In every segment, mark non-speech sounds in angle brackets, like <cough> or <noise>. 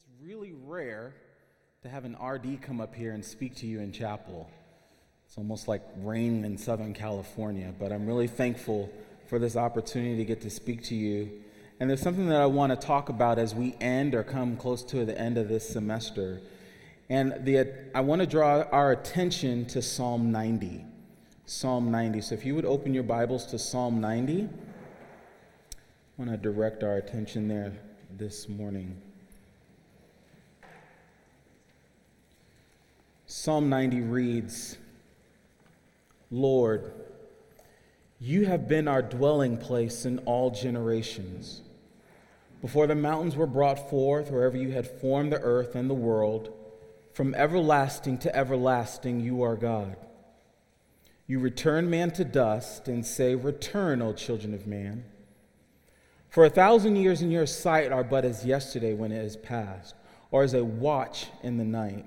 It's really rare to have an RD come up here and speak to you in chapel. It's almost like rain in Southern California, but I'm really thankful for this opportunity to get to speak to you. And there's something that I want to talk about as we end or come close to the end of this semester. And the, I want to draw our attention to Psalm 90. Psalm 90. So if you would open your Bibles to Psalm 90, I want to direct our attention there this morning. Psalm 90 reads Lord, you have been our dwelling place in all generations. Before the mountains were brought forth, wherever you had formed the earth and the world, from everlasting to everlasting, you are God. You return man to dust and say, Return, O children of man. For a thousand years in your sight are but as yesterday when it is past, or as a watch in the night.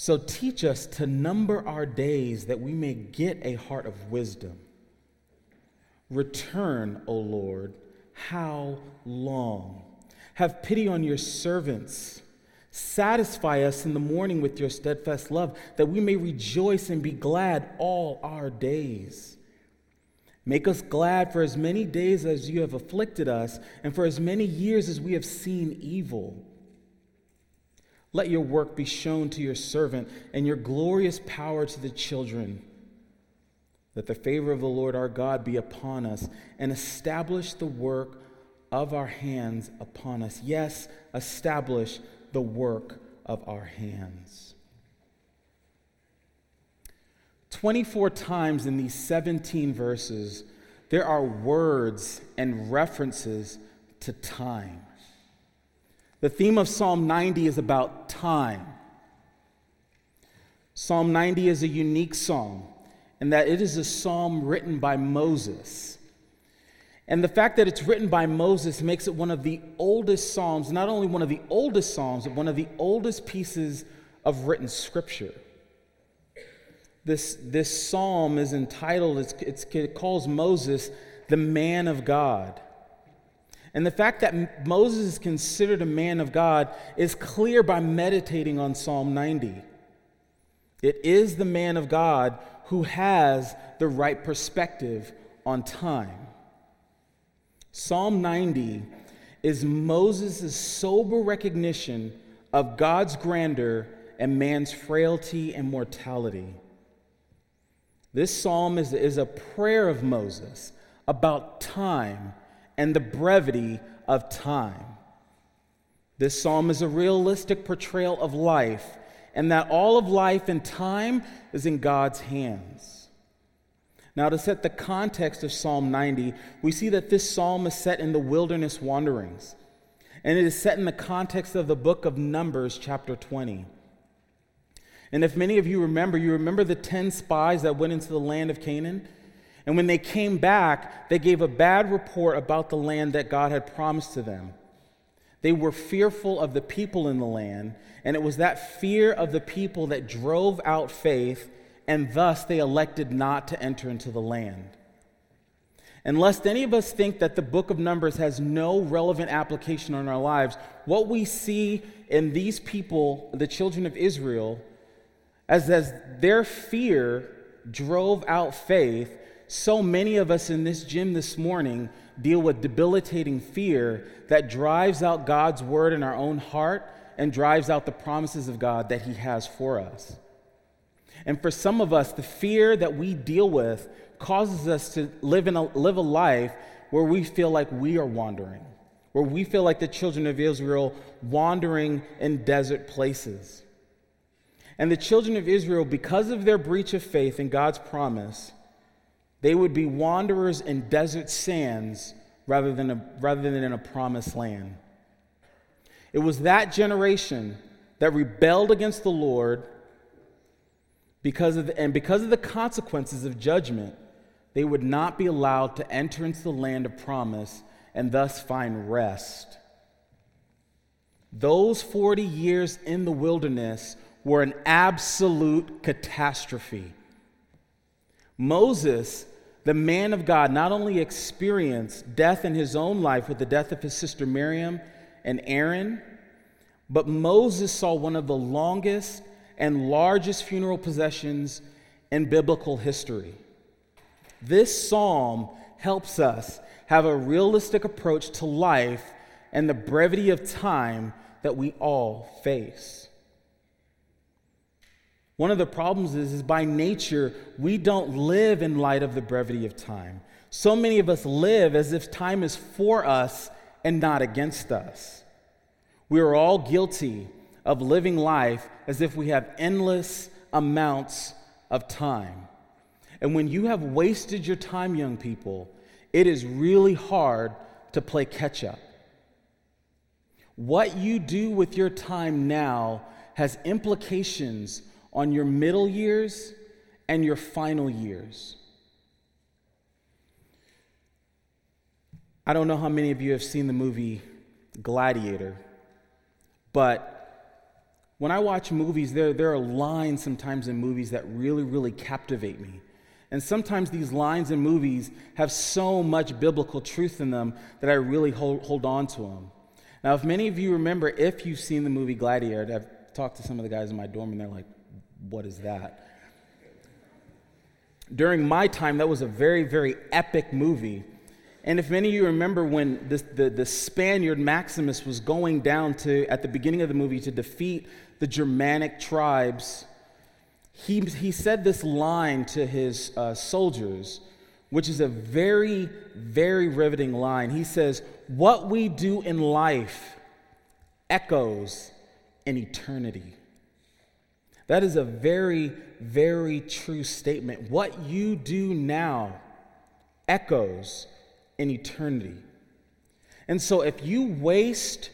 So teach us to number our days that we may get a heart of wisdom. Return, O Lord, how long? Have pity on your servants. Satisfy us in the morning with your steadfast love, that we may rejoice and be glad all our days. Make us glad for as many days as you have afflicted us, and for as many years as we have seen evil. Let your work be shown to your servant and your glorious power to the children. Let the favor of the Lord our God be upon us and establish the work of our hands upon us. Yes, establish the work of our hands. 24 times in these 17 verses, there are words and references to time. The theme of Psalm 90 is about time. Psalm 90 is a unique psalm in that it is a psalm written by Moses. And the fact that it's written by Moses makes it one of the oldest psalms, not only one of the oldest psalms, but one of the oldest pieces of written scripture. This, this psalm is entitled, it's, it's, it calls Moses the man of God. And the fact that Moses is considered a man of God is clear by meditating on Psalm 90. It is the man of God who has the right perspective on time. Psalm 90 is Moses' sober recognition of God's grandeur and man's frailty and mortality. This psalm is, is a prayer of Moses about time and the brevity of time. This psalm is a realistic portrayal of life, and that all of life and time is in God's hands. Now, to set the context of Psalm 90, we see that this psalm is set in the wilderness wanderings, and it is set in the context of the book of Numbers, chapter 20. And if many of you remember, you remember the 10 spies that went into the land of Canaan? And when they came back, they gave a bad report about the land that God had promised to them. They were fearful of the people in the land, and it was that fear of the people that drove out faith, and thus they elected not to enter into the land. And lest any of us think that the book of Numbers has no relevant application on our lives, what we see in these people, the children of Israel, as, as their fear drove out faith, so many of us in this gym this morning deal with debilitating fear that drives out God's word in our own heart and drives out the promises of God that He has for us. And for some of us, the fear that we deal with causes us to live, in a, live a life where we feel like we are wandering, where we feel like the children of Israel wandering in desert places. And the children of Israel, because of their breach of faith in God's promise, they would be wanderers in desert sands rather than, a, rather than in a promised land. It was that generation that rebelled against the Lord because of the, and because of the consequences of judgment, they would not be allowed to enter into the land of promise and thus find rest. Those 40 years in the wilderness were an absolute catastrophe. Moses, the man of God, not only experienced death in his own life with the death of his sister Miriam and Aaron, but Moses saw one of the longest and largest funeral processions in biblical history. This psalm helps us have a realistic approach to life and the brevity of time that we all face. One of the problems is, is by nature, we don't live in light of the brevity of time. So many of us live as if time is for us and not against us. We are all guilty of living life as if we have endless amounts of time. And when you have wasted your time, young people, it is really hard to play catch up. What you do with your time now has implications on your middle years and your final years. I don't know how many of you have seen the movie Gladiator, but when I watch movies, there, there are lines sometimes in movies that really, really captivate me. And sometimes these lines in movies have so much biblical truth in them that I really hold, hold on to them. Now, if many of you remember, if you've seen the movie Gladiator, I've talked to some of the guys in my dorm and they're like, what is that? During my time, that was a very, very epic movie. And if many of you remember when this, the, the Spaniard Maximus was going down to, at the beginning of the movie, to defeat the Germanic tribes, he, he said this line to his uh, soldiers, which is a very, very riveting line. He says, What we do in life echoes in eternity. That is a very, very true statement. What you do now echoes in eternity. And so if you waste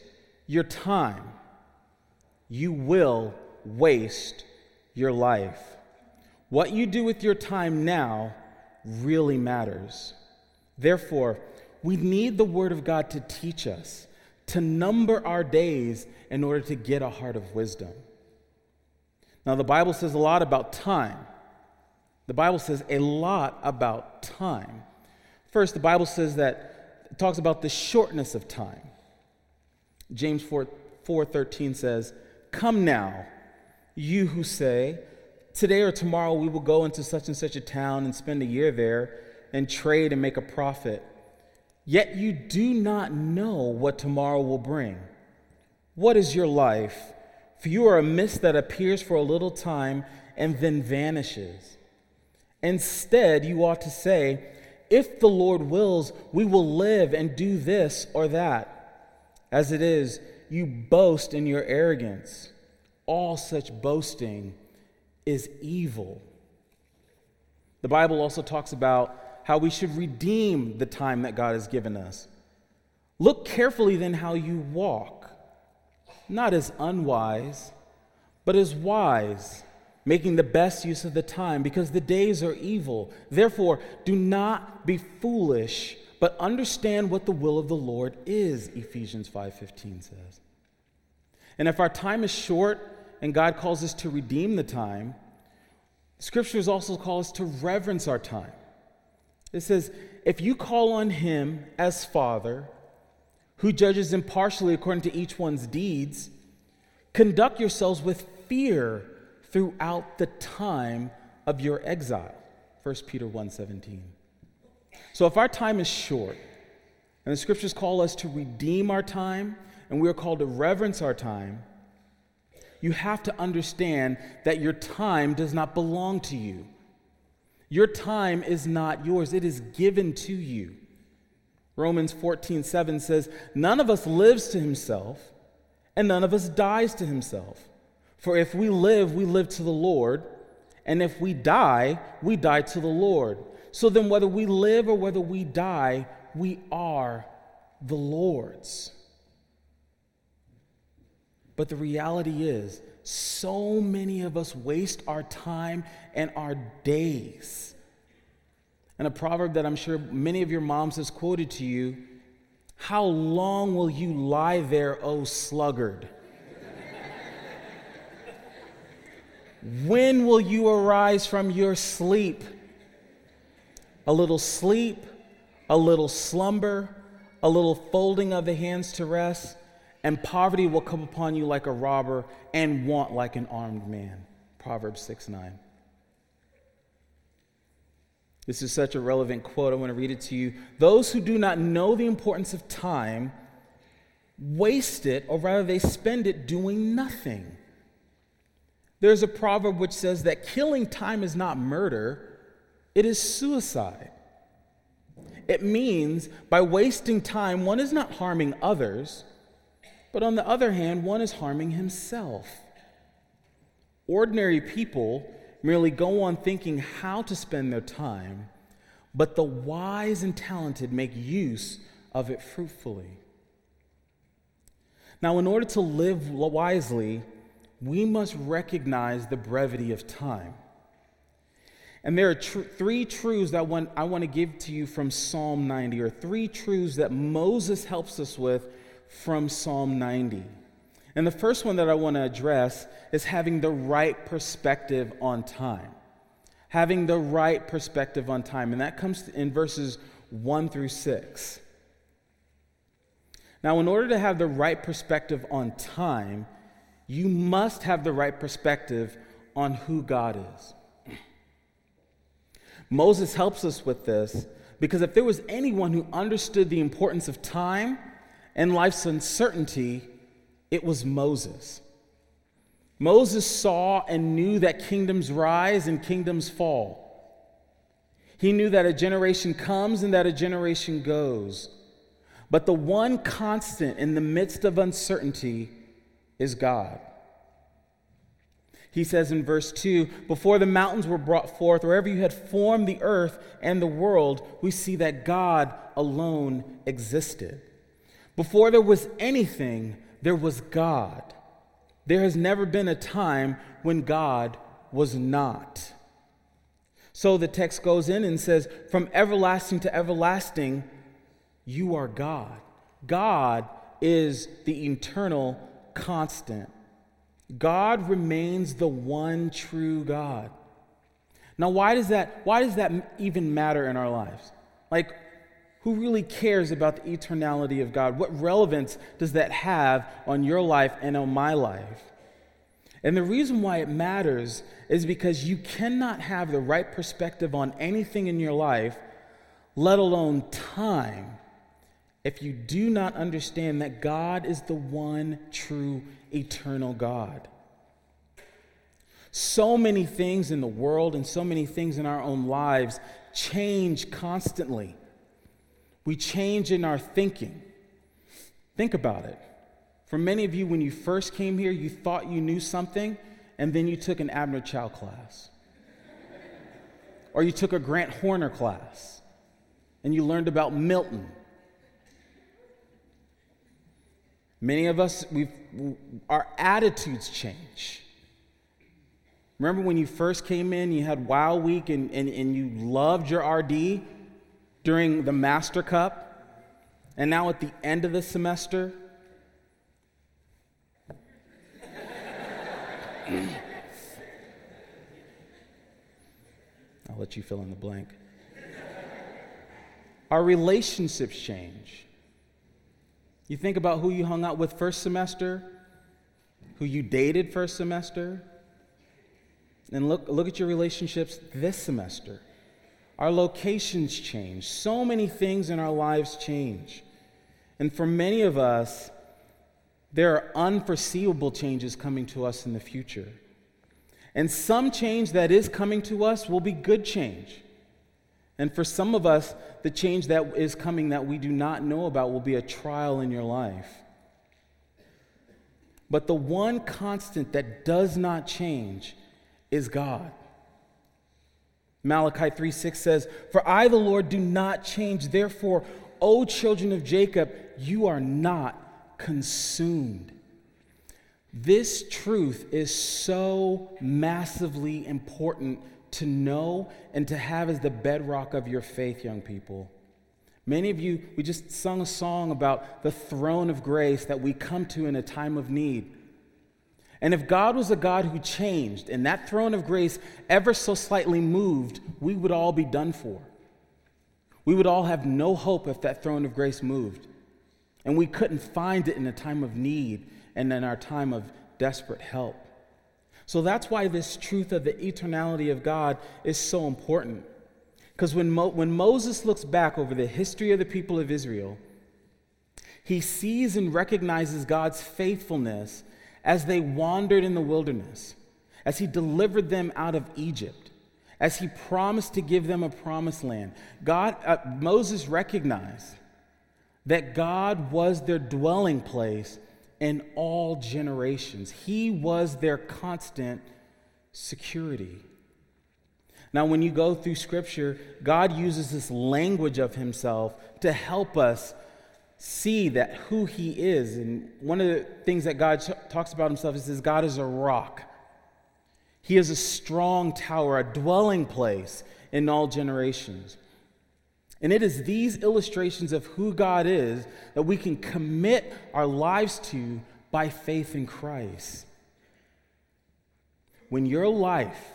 your time, you will waste your life. What you do with your time now really matters. Therefore, we need the Word of God to teach us to number our days in order to get a heart of wisdom. Now, the Bible says a lot about time. The Bible says a lot about time. First, the Bible says that it talks about the shortness of time. James 4, 4:13 says, "Come now, you who say, today or tomorrow we will go into such and such a town and spend a year there and trade and make a profit. Yet you do not know what tomorrow will bring. What is your life? For you are a mist that appears for a little time and then vanishes. Instead, you ought to say, if the Lord wills, we will live and do this or that. As it is, you boast in your arrogance. All such boasting is evil. The Bible also talks about how we should redeem the time that God has given us. Look carefully then how you walk, not as unwise, but as wise making the best use of the time because the days are evil. Therefore, do not be foolish, but understand what the will of the Lord is, Ephesians 5:15 says. And if our time is short and God calls us to redeem the time, scriptures also call us to reverence our time. It says, if you call on him as Father, who judges impartially according to each one's deeds, conduct yourselves with fear throughout the time of your exile. 1 Peter 1:17. So if our time is short, and the scriptures call us to redeem our time, and we are called to reverence our time, you have to understand that your time does not belong to you. Your time is not yours, it is given to you. Romans 14, 7 says, None of us lives to himself, and none of us dies to himself. For if we live, we live to the Lord, and if we die, we die to the Lord. So then, whether we live or whether we die, we are the Lord's. But the reality is, so many of us waste our time and our days. And a proverb that I'm sure many of your moms has quoted to you How long will you lie there, O sluggard? <laughs> when will you arise from your sleep? A little sleep, a little slumber, a little folding of the hands to rest and poverty will come upon you like a robber, and want like an armed man. Proverbs 6 9. This is such a relevant quote. I want to read it to you. Those who do not know the importance of time waste it, or rather, they spend it doing nothing. There's a proverb which says that killing time is not murder, it is suicide. It means by wasting time, one is not harming others but on the other hand, one is harming himself. Ordinary people merely go on thinking how to spend their time, but the wise and talented make use of it fruitfully. Now, in order to live wisely, we must recognize the brevity of time. And there are tr- three truths that I want to give to you from Psalm 90, or three truths that Moses helps us with from Psalm 90. And the first one that I want to address is having the right perspective on time. Having the right perspective on time. And that comes in verses 1 through 6. Now, in order to have the right perspective on time, you must have the right perspective on who God is. Moses helps us with this because if there was anyone who understood the importance of time, and life's uncertainty, it was Moses. Moses saw and knew that kingdoms rise and kingdoms fall. He knew that a generation comes and that a generation goes. But the one constant in the midst of uncertainty is God. He says in verse 2 Before the mountains were brought forth, wherever you had formed the earth and the world, we see that God alone existed. Before there was anything, there was God. There has never been a time when God was not. So the text goes in and says, From everlasting to everlasting, you are God. God is the eternal constant. God remains the one true God. Now, why does that, why does that even matter in our lives? Like, who really cares about the eternality of God? What relevance does that have on your life and on my life? And the reason why it matters is because you cannot have the right perspective on anything in your life, let alone time, if you do not understand that God is the one true eternal God. So many things in the world and so many things in our own lives change constantly. We change in our thinking. Think about it. For many of you, when you first came here, you thought you knew something, and then you took an Abner Chou class. or you took a Grant Horner class, and you learned about Milton. Many of us, we've, our attitudes change. Remember when you first came in, you had Wow Week and, and, and you loved your RD? During the Master Cup, and now at the end of the semester, <clears throat> I'll let you fill in the blank. Our relationships change. You think about who you hung out with first semester, who you dated first semester, and look, look at your relationships this semester. Our locations change. So many things in our lives change. And for many of us, there are unforeseeable changes coming to us in the future. And some change that is coming to us will be good change. And for some of us, the change that is coming that we do not know about will be a trial in your life. But the one constant that does not change is God. Malachi 3 6 says, For I, the Lord, do not change. Therefore, O children of Jacob, you are not consumed. This truth is so massively important to know and to have as the bedrock of your faith, young people. Many of you, we just sung a song about the throne of grace that we come to in a time of need. And if God was a God who changed and that throne of grace ever so slightly moved, we would all be done for. We would all have no hope if that throne of grace moved. And we couldn't find it in a time of need and in our time of desperate help. So that's why this truth of the eternality of God is so important. Because when, Mo- when Moses looks back over the history of the people of Israel, he sees and recognizes God's faithfulness as they wandered in the wilderness, as he delivered them out of Egypt, as he promised to give them a promised land. God, uh, Moses recognized that God was their dwelling place in all generations. He was their constant security. Now, when you go through Scripture, God uses this language of Himself to help us see that who He is. And one of the things that God talks about Himself is God is a rock. He is a strong tower, a dwelling place in all generations. And it is these illustrations of who God is that we can commit our lives to by faith in Christ. When your life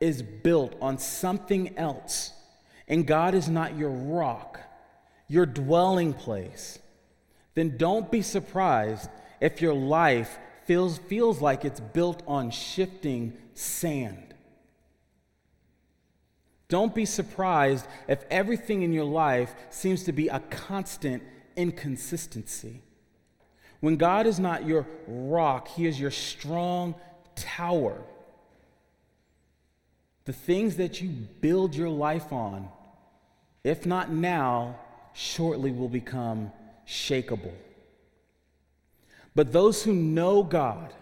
is built on something else and God is not your rock, your dwelling place, then don't be surprised if your life feels, feels like it's built on shifting sand. Don't be surprised if everything in your life seems to be a constant inconsistency. When God is not your rock, He is your strong tower. The things that you build your life on, if not now, shortly will become shakable. But those who know God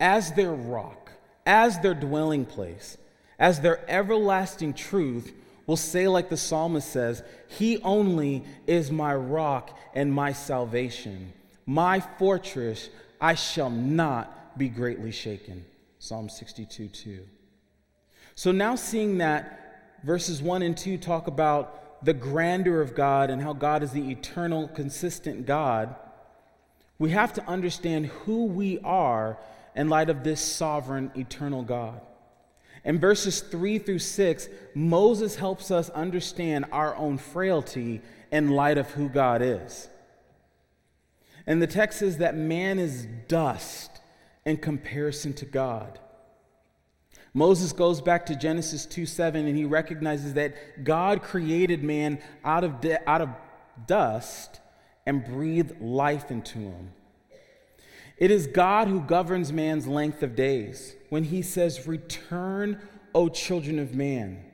as their rock, as their dwelling place, as their everlasting truth, will say, like the psalmist says, He only is my rock and my salvation, my fortress, I shall not be greatly shaken. Psalm 62 2. So now seeing that verses 1 and 2 talk about the grandeur of God and how God is the eternal, consistent God, we have to understand who we are in light of this sovereign, eternal God. In verses 3 through 6, Moses helps us understand our own frailty in light of who God is. And the text says that man is dust in comparison to God. Moses goes back to Genesis 2 7 and he recognizes that God created man out of, out of dust and breathed life into him. It is God who governs man's length of days when he says, Return, O children of man.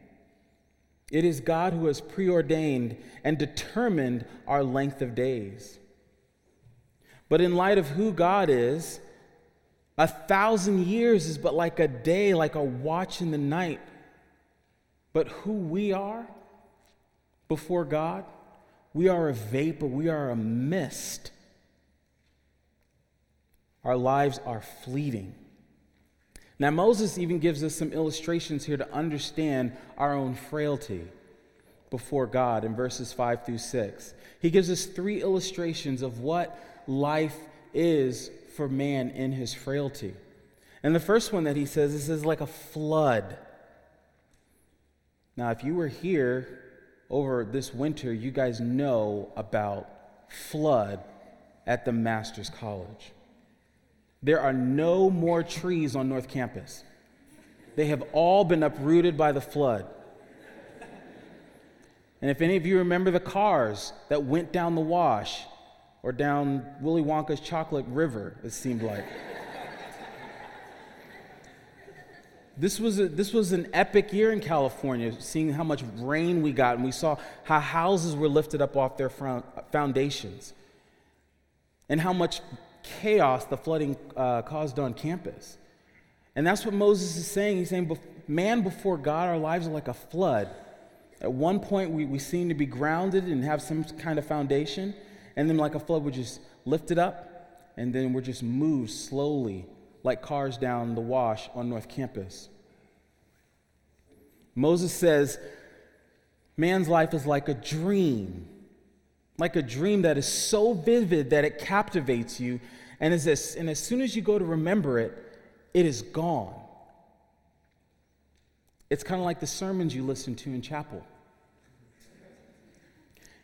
It is God who has preordained and determined our length of days. But in light of who God is, a thousand years is but like a day, like a watch in the night. But who we are before God, we are a vapor, we are a mist. Our lives are fleeting. Now, Moses even gives us some illustrations here to understand our own frailty before God in verses 5 through 6. He gives us three illustrations of what life is for man in his frailty. And the first one that he says this is like a flood. Now, if you were here over this winter, you guys know about flood at the Master's College. There are no more trees on North Campus. They have all been uprooted by the flood. And if any of you remember the cars that went down the wash, or down Willy Wonka's chocolate river, it seemed like. This was, a, this was an epic year in California, seeing how much rain we got, and we saw how houses were lifted up off their foundations, and how much chaos the flooding uh, caused on campus. And that's what Moses is saying. He's saying, Man before God, our lives are like a flood. At one point, we, we seem to be grounded and have some kind of foundation, and then, like a flood, we just lift it up, and then we're just moved slowly like cars down the wash on North Campus. Moses says, Man's life is like a dream, like a dream that is so vivid that it captivates you. And as, this, and as soon as you go to remember it, it is gone. It's kind of like the sermons you listen to in chapel.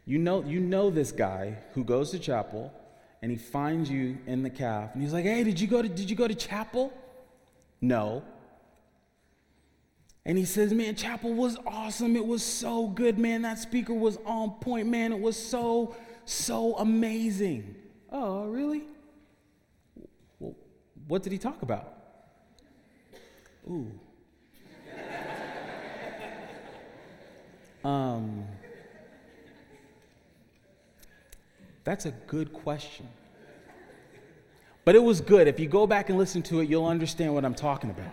You know, you know this guy who goes to chapel and he finds you in the calf and he's like, "Hey, did you go to did you go to chapel?" No. And he says, "Man, chapel was awesome. It was so good, man. That speaker was on point, man. It was so so amazing." Oh, really? Well, what did he talk about? Ooh. <laughs> um That's a good question. But it was good. If you go back and listen to it, you'll understand what I'm talking about.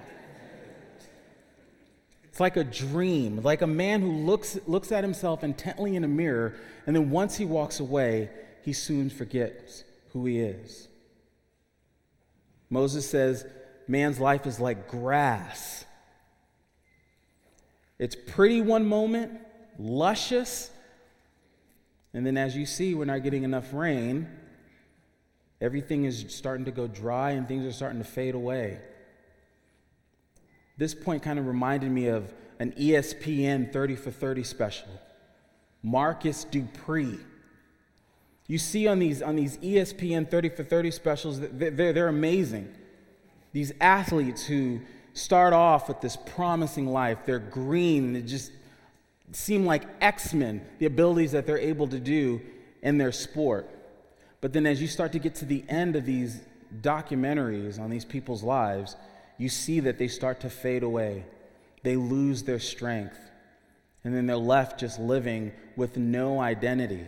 It's like a dream, like a man who looks, looks at himself intently in a mirror, and then once he walks away, he soon forgets who he is. Moses says, Man's life is like grass. It's pretty one moment, luscious, and then, as you see, we're not getting enough rain. Everything is starting to go dry and things are starting to fade away. This point kind of reminded me of an ESPN 30 for 30 special. Marcus Dupree. You see on these, on these ESPN 30 for 30 specials, they're, they're amazing. These athletes who start off with this promising life, they're green, it just seem like X Men, the abilities that they're able to do in their sport. But then as you start to get to the end of these documentaries on these people's lives, you see that they start to fade away. They lose their strength. And then they're left just living with no identity.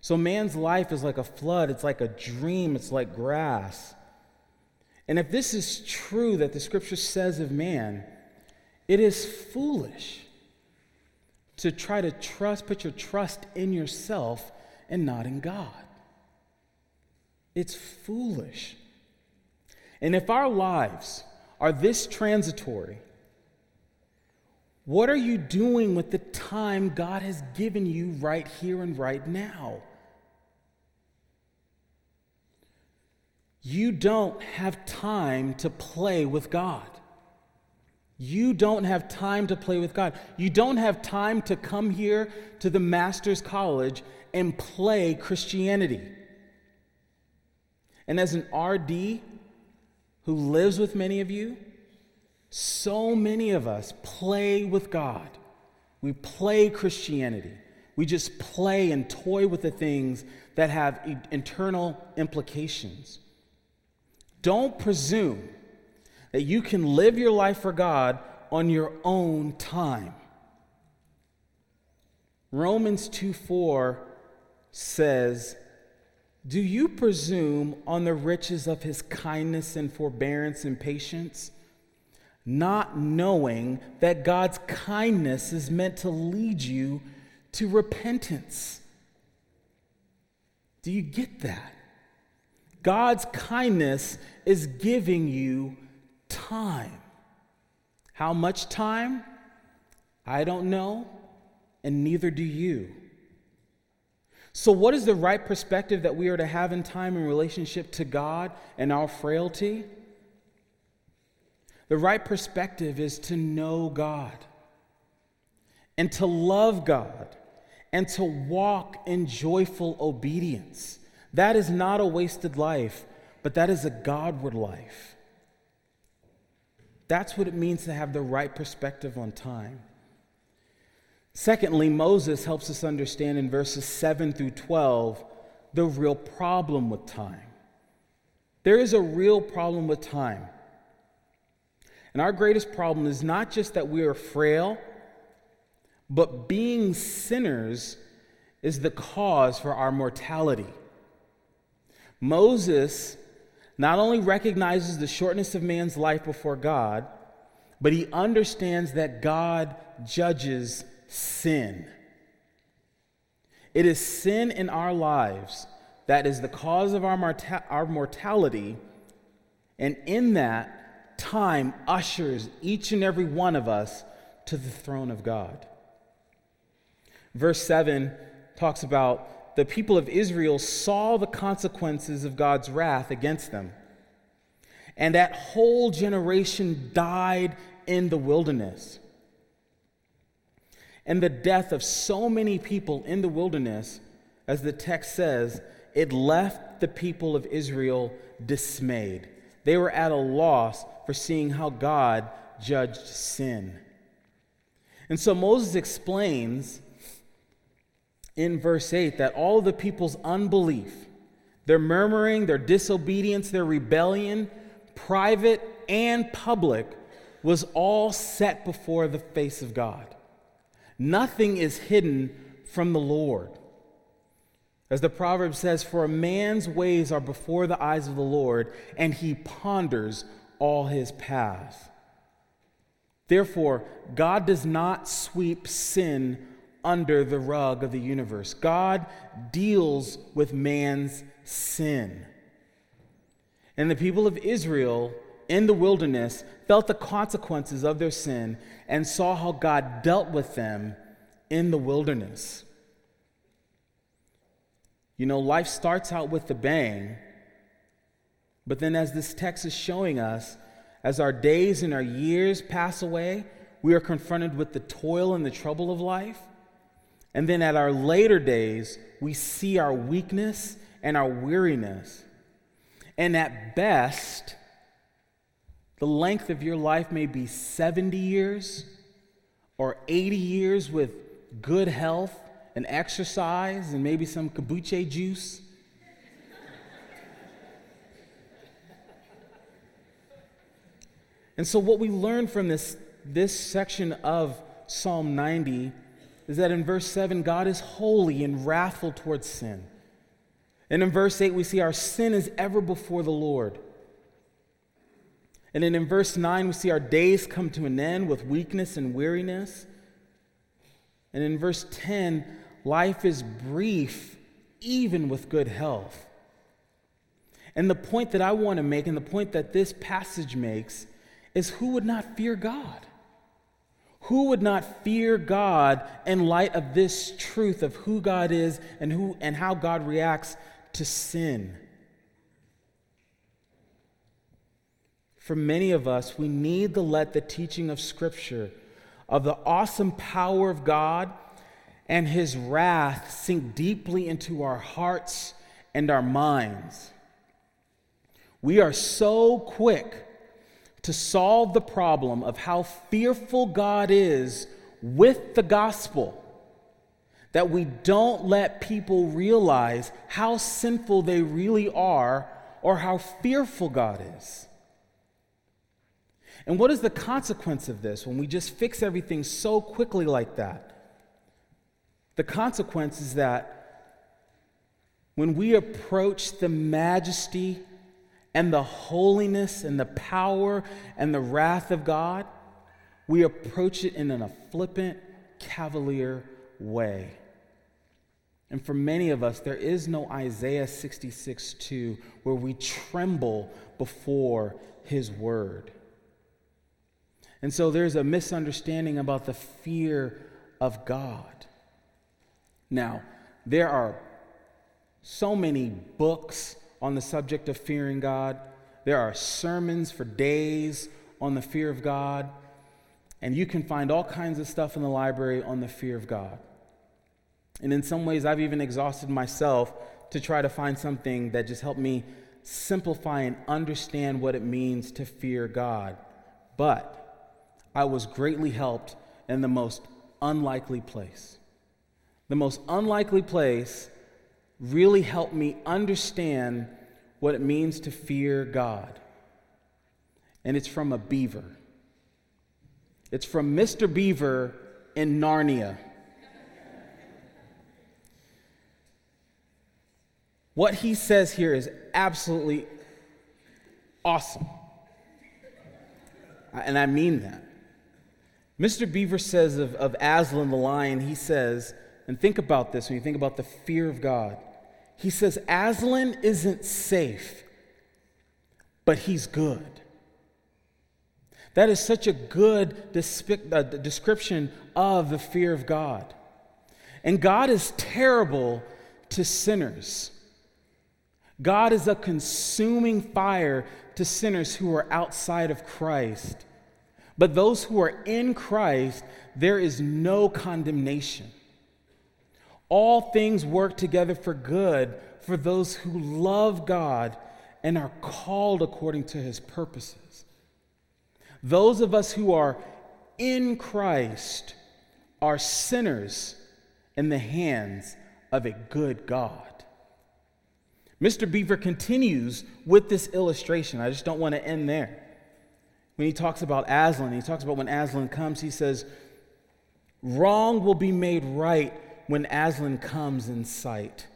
So man's life is like a flood, it's like a dream, it's like grass. And if this is true that the scripture says of man, it is foolish to try to trust, put your trust in yourself and not in God. It's foolish. And if our lives are this transitory, what are you doing with the time God has given you right here and right now? You don't have time to play with God. You don't have time to play with God. You don't have time to come here to the Master's College and play Christianity. And as an RD who lives with many of you, so many of us play with God. We play Christianity. We just play and toy with the things that have internal implications. Don't presume that you can live your life for God on your own time. Romans 2 4 says, Do you presume on the riches of his kindness and forbearance and patience, not knowing that God's kindness is meant to lead you to repentance? Do you get that? God's kindness is giving you time. How much time? I don't know, and neither do you. So, what is the right perspective that we are to have in time in relationship to God and our frailty? The right perspective is to know God and to love God and to walk in joyful obedience. That is not a wasted life, but that is a Godward life. That's what it means to have the right perspective on time. Secondly, Moses helps us understand in verses 7 through 12 the real problem with time. There is a real problem with time. And our greatest problem is not just that we are frail, but being sinners is the cause for our mortality. Moses not only recognizes the shortness of man's life before God, but he understands that God judges sin. It is sin in our lives that is the cause of our, morta- our mortality, and in that, time ushers each and every one of us to the throne of God. Verse 7 talks about the people of Israel saw the consequences of God's wrath against them. And that whole generation died in the wilderness. And the death of so many people in the wilderness, as the text says, it left the people of Israel dismayed. They were at a loss for seeing how God judged sin. And so Moses explains in verse 8 that all the people's unbelief, their murmuring, their disobedience, their rebellion, private and public, was all set before the face of God. Nothing is hidden from the Lord. As the proverb says, For a man's ways are before the eyes of the Lord, and he ponders all his paths. Therefore, God does not sweep sin under the rug of the universe. God deals with man's sin. And the people of Israel in the wilderness felt the consequences of their sin and saw how God dealt with them in the wilderness. You know, life starts out with the bang, but then, as this text is showing us, as our days and our years pass away, we are confronted with the toil and the trouble of life. And then at our later days, we see our weakness and our weariness. And at best, the length of your life may be 70 years or 80 years with good health and exercise and maybe some kombucha juice. and so, what we learn from this, this section of Psalm 90 is that in verse 7, God is holy and wrathful towards sin. And in verse 8, we see our sin is ever before the Lord. And then in verse 9, we see our days come to an end with weakness and weariness. And in verse 10, life is brief, even with good health. And the point that I want to make, and the point that this passage makes, is who would not fear God? Who would not fear God in light of this truth of who God is and, who, and how God reacts to sin? For many of us, we need to let the teaching of Scripture, of the awesome power of God and His wrath, sink deeply into our hearts and our minds. We are so quick to solve the problem of how fearful God is with the gospel that we don't let people realize how sinful they really are or how fearful God is. And what is the consequence of this when we just fix everything so quickly like that? The consequence is that when we approach the majesty and the holiness and the power and the wrath of God, we approach it in a flippant, cavalier way. And for many of us, there is no Isaiah 66 2 where we tremble before his word. And so there's a misunderstanding about the fear of God. Now, there are so many books on the subject of fearing God, there are sermons for days on the fear of God, and you can find all kinds of stuff in the library on the fear of God. And in some ways, I've even exhausted myself to try to find something that just helped me simplify and understand what it means to fear God. But I was greatly helped in the most unlikely place. The most unlikely place really helped me understand what it means to fear God. And it's from a beaver. It's from Mr. Beaver in Narnia. What he says here is absolutely awesome. And I mean that. Mr. Beaver says of, of Aslan the lion, he says, and think about this when you think about the fear of God. He says, Aslan isn't safe, but he's good. That is such a good uh, description of the fear of God. And God is terrible to sinners. God is a consuming fire to sinners who are outside of Christ. But those who are in Christ, there is no condemnation. All things work together for good for those who love God and are called according to his purposes. Those of us who are in Christ are sinners in the hands of a good God. Mr. Beaver continues with this illustration. I just don't want to end there. When he talks about Aslan, he talks about when Aslan comes, he says, Wrong will be made right when Aslan comes in sight.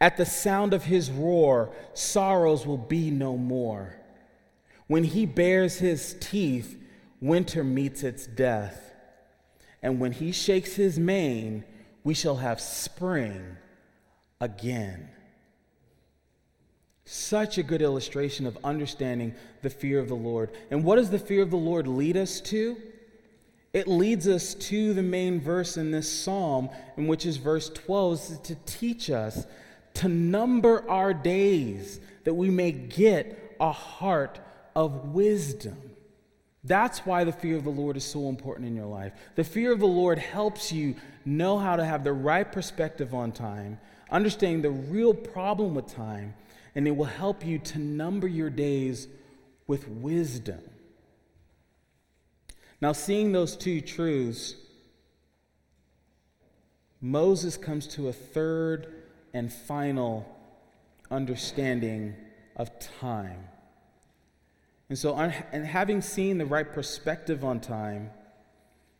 At the sound of his roar, sorrows will be no more. When he bares his teeth, winter meets its death. And when he shakes his mane, we shall have spring again. Such a good illustration of understanding the fear of the Lord. And what does the fear of the Lord lead us to? It leads us to the main verse in this psalm, in which is verse 12, to teach us to number our days that we may get a heart of wisdom. That's why the fear of the Lord is so important in your life. The fear of the Lord helps you know how to have the right perspective on time, understanding the real problem with time, and it will help you to number your days with wisdom. Now, seeing those two truths, Moses comes to a third and final understanding of time. And so, and having seen the right perspective on time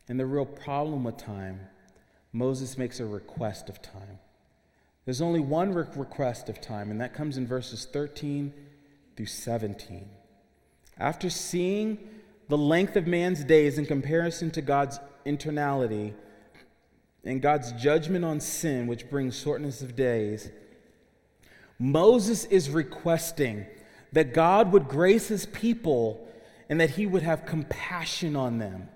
and the real problem with time, Moses makes a request of time. There's only one re- request of time, and that comes in verses 13 through 17. After seeing the length of man's days in comparison to God's eternality and God's judgment on sin, which brings shortness of days, Moses is requesting that God would grace his people and that he would have compassion on them.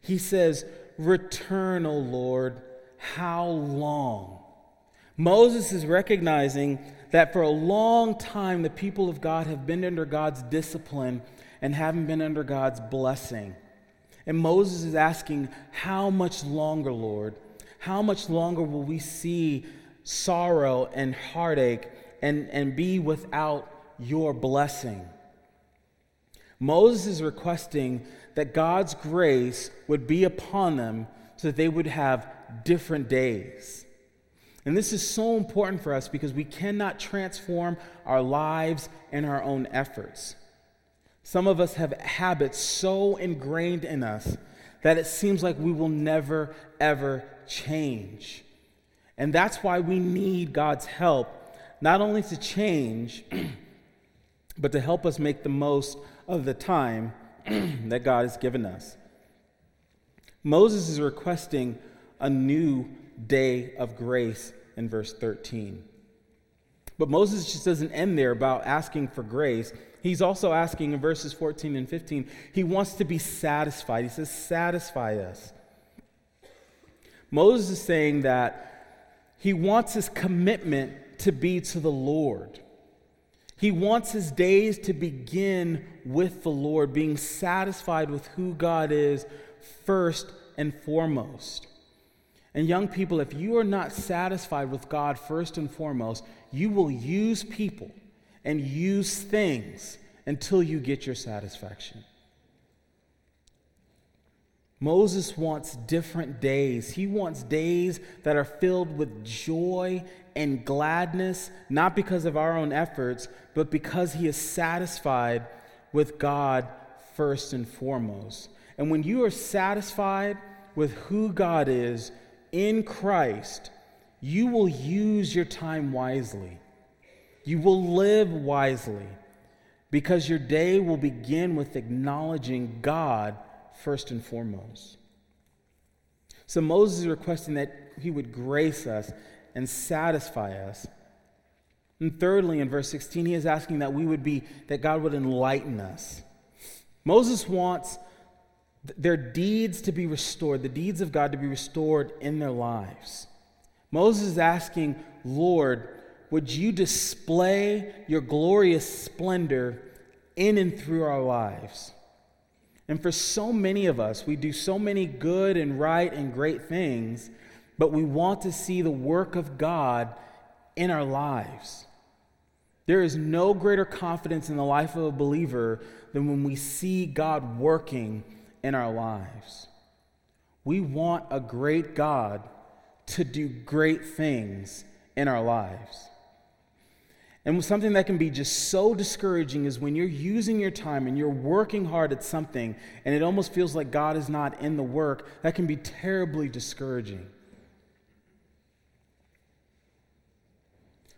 He says, Return, O Lord how long? Moses is recognizing that for a long time the people of God have been under God's discipline and haven't been under God's blessing. And Moses is asking, How much longer, Lord? How much longer will we see sorrow and heartache and, and be without your blessing? Moses is requesting that God's grace would be upon them so that they would have different days. And this is so important for us because we cannot transform our lives in our own efforts. Some of us have habits so ingrained in us that it seems like we will never, ever change. And that's why we need God's help, not only to change, <clears throat> but to help us make the most of the time <clears throat> that God has given us. Moses is requesting a new day of grace in verse 13. But Moses just doesn't end there about asking for grace. He's also asking in verses 14 and 15, he wants to be satisfied. He says, Satisfy us. Moses is saying that he wants his commitment to be to the Lord. He wants his days to begin with the Lord, being satisfied with who God is first and foremost. And young people, if you are not satisfied with God first and foremost, you will use people and use things until you get your satisfaction. Moses wants different days. He wants days that are filled with joy and gladness, not because of our own efforts, but because he is satisfied with God first and foremost. And when you are satisfied with who God is in Christ, you will use your time wisely. You will live wisely because your day will begin with acknowledging God first and foremost. So Moses is requesting that he would grace us and satisfy us. And thirdly, in verse 16, he is asking that we would be, that God would enlighten us. Moses wants their deeds to be restored, the deeds of God to be restored in their lives. Moses is asking, Lord, would you display your glorious splendor in and through our lives? And for so many of us, we do so many good and right and great things, but we want to see the work of God in our lives. There is no greater confidence in the life of a believer than when we see God working in our lives. We want a great God to do great things in our lives. And something that can be just so discouraging is when you're using your time and you're working hard at something and it almost feels like God is not in the work, that can be terribly discouraging.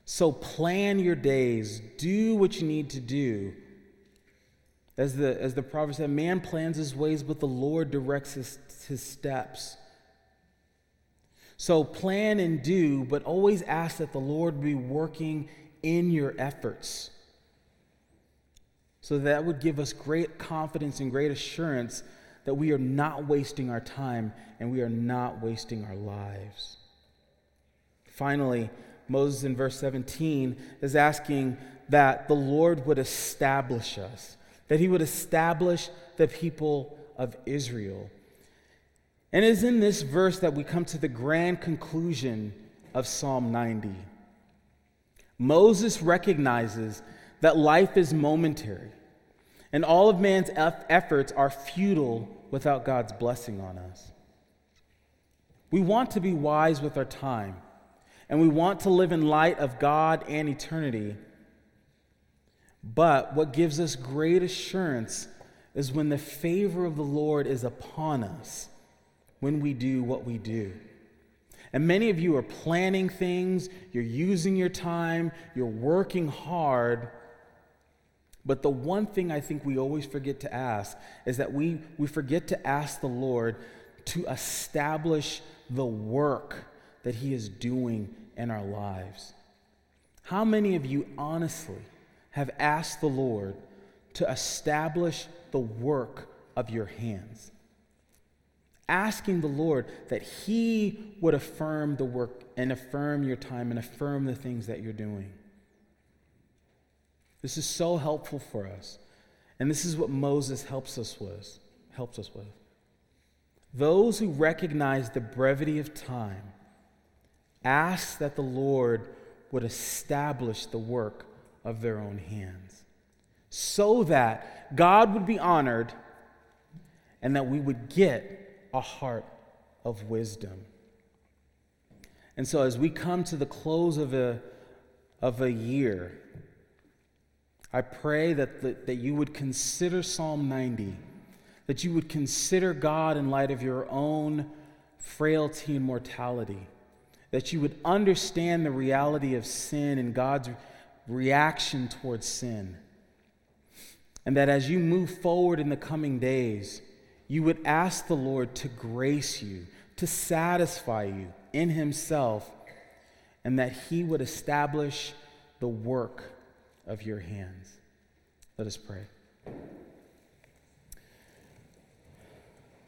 So plan your days, do what you need to do. As the, as the proverb said, man plans his ways, but the Lord directs his, his steps. So plan and do, but always ask that the Lord be working in your efforts. So that would give us great confidence and great assurance that we are not wasting our time and we are not wasting our lives. Finally, Moses in verse 17 is asking that the Lord would establish us, that he would establish the people of Israel. And it is in this verse that we come to the grand conclusion of Psalm 90. Moses recognizes that life is momentary and all of man's efforts are futile without God's blessing on us. We want to be wise with our time and we want to live in light of God and eternity. But what gives us great assurance is when the favor of the Lord is upon us when we do what we do. And many of you are planning things, you're using your time, you're working hard. But the one thing I think we always forget to ask is that we, we forget to ask the Lord to establish the work that He is doing in our lives. How many of you honestly have asked the Lord to establish the work of your hands? Asking the Lord that He would affirm the work and affirm your time and affirm the things that you're doing. This is so helpful for us. And this is what Moses helps us with, helps us with. Those who recognize the brevity of time ask that the Lord would establish the work of their own hands so that God would be honored and that we would get a heart of wisdom. And so, as we come to the close of a, of a year, I pray that, that you would consider Psalm 90, that you would consider God in light of your own frailty and mortality, that you would understand the reality of sin and God's reaction towards sin. And that as you move forward in the coming days, you would ask the Lord to grace you, to satisfy you in Himself, and that He would establish the work of your hands. Let us pray.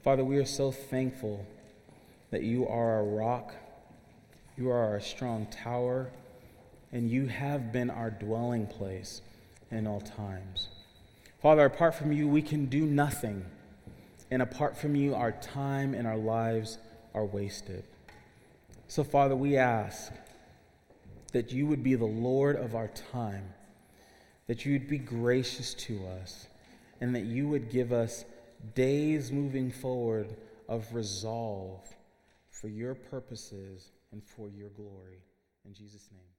Father, we are so thankful that you are our rock, you are our strong tower, and you have been our dwelling place in all times. Father, apart from you, we can do nothing. And apart from you, our time and our lives are wasted. So, Father, we ask that you would be the Lord of our time, that you would be gracious to us, and that you would give us days moving forward of resolve for your purposes and for your glory. In Jesus' name.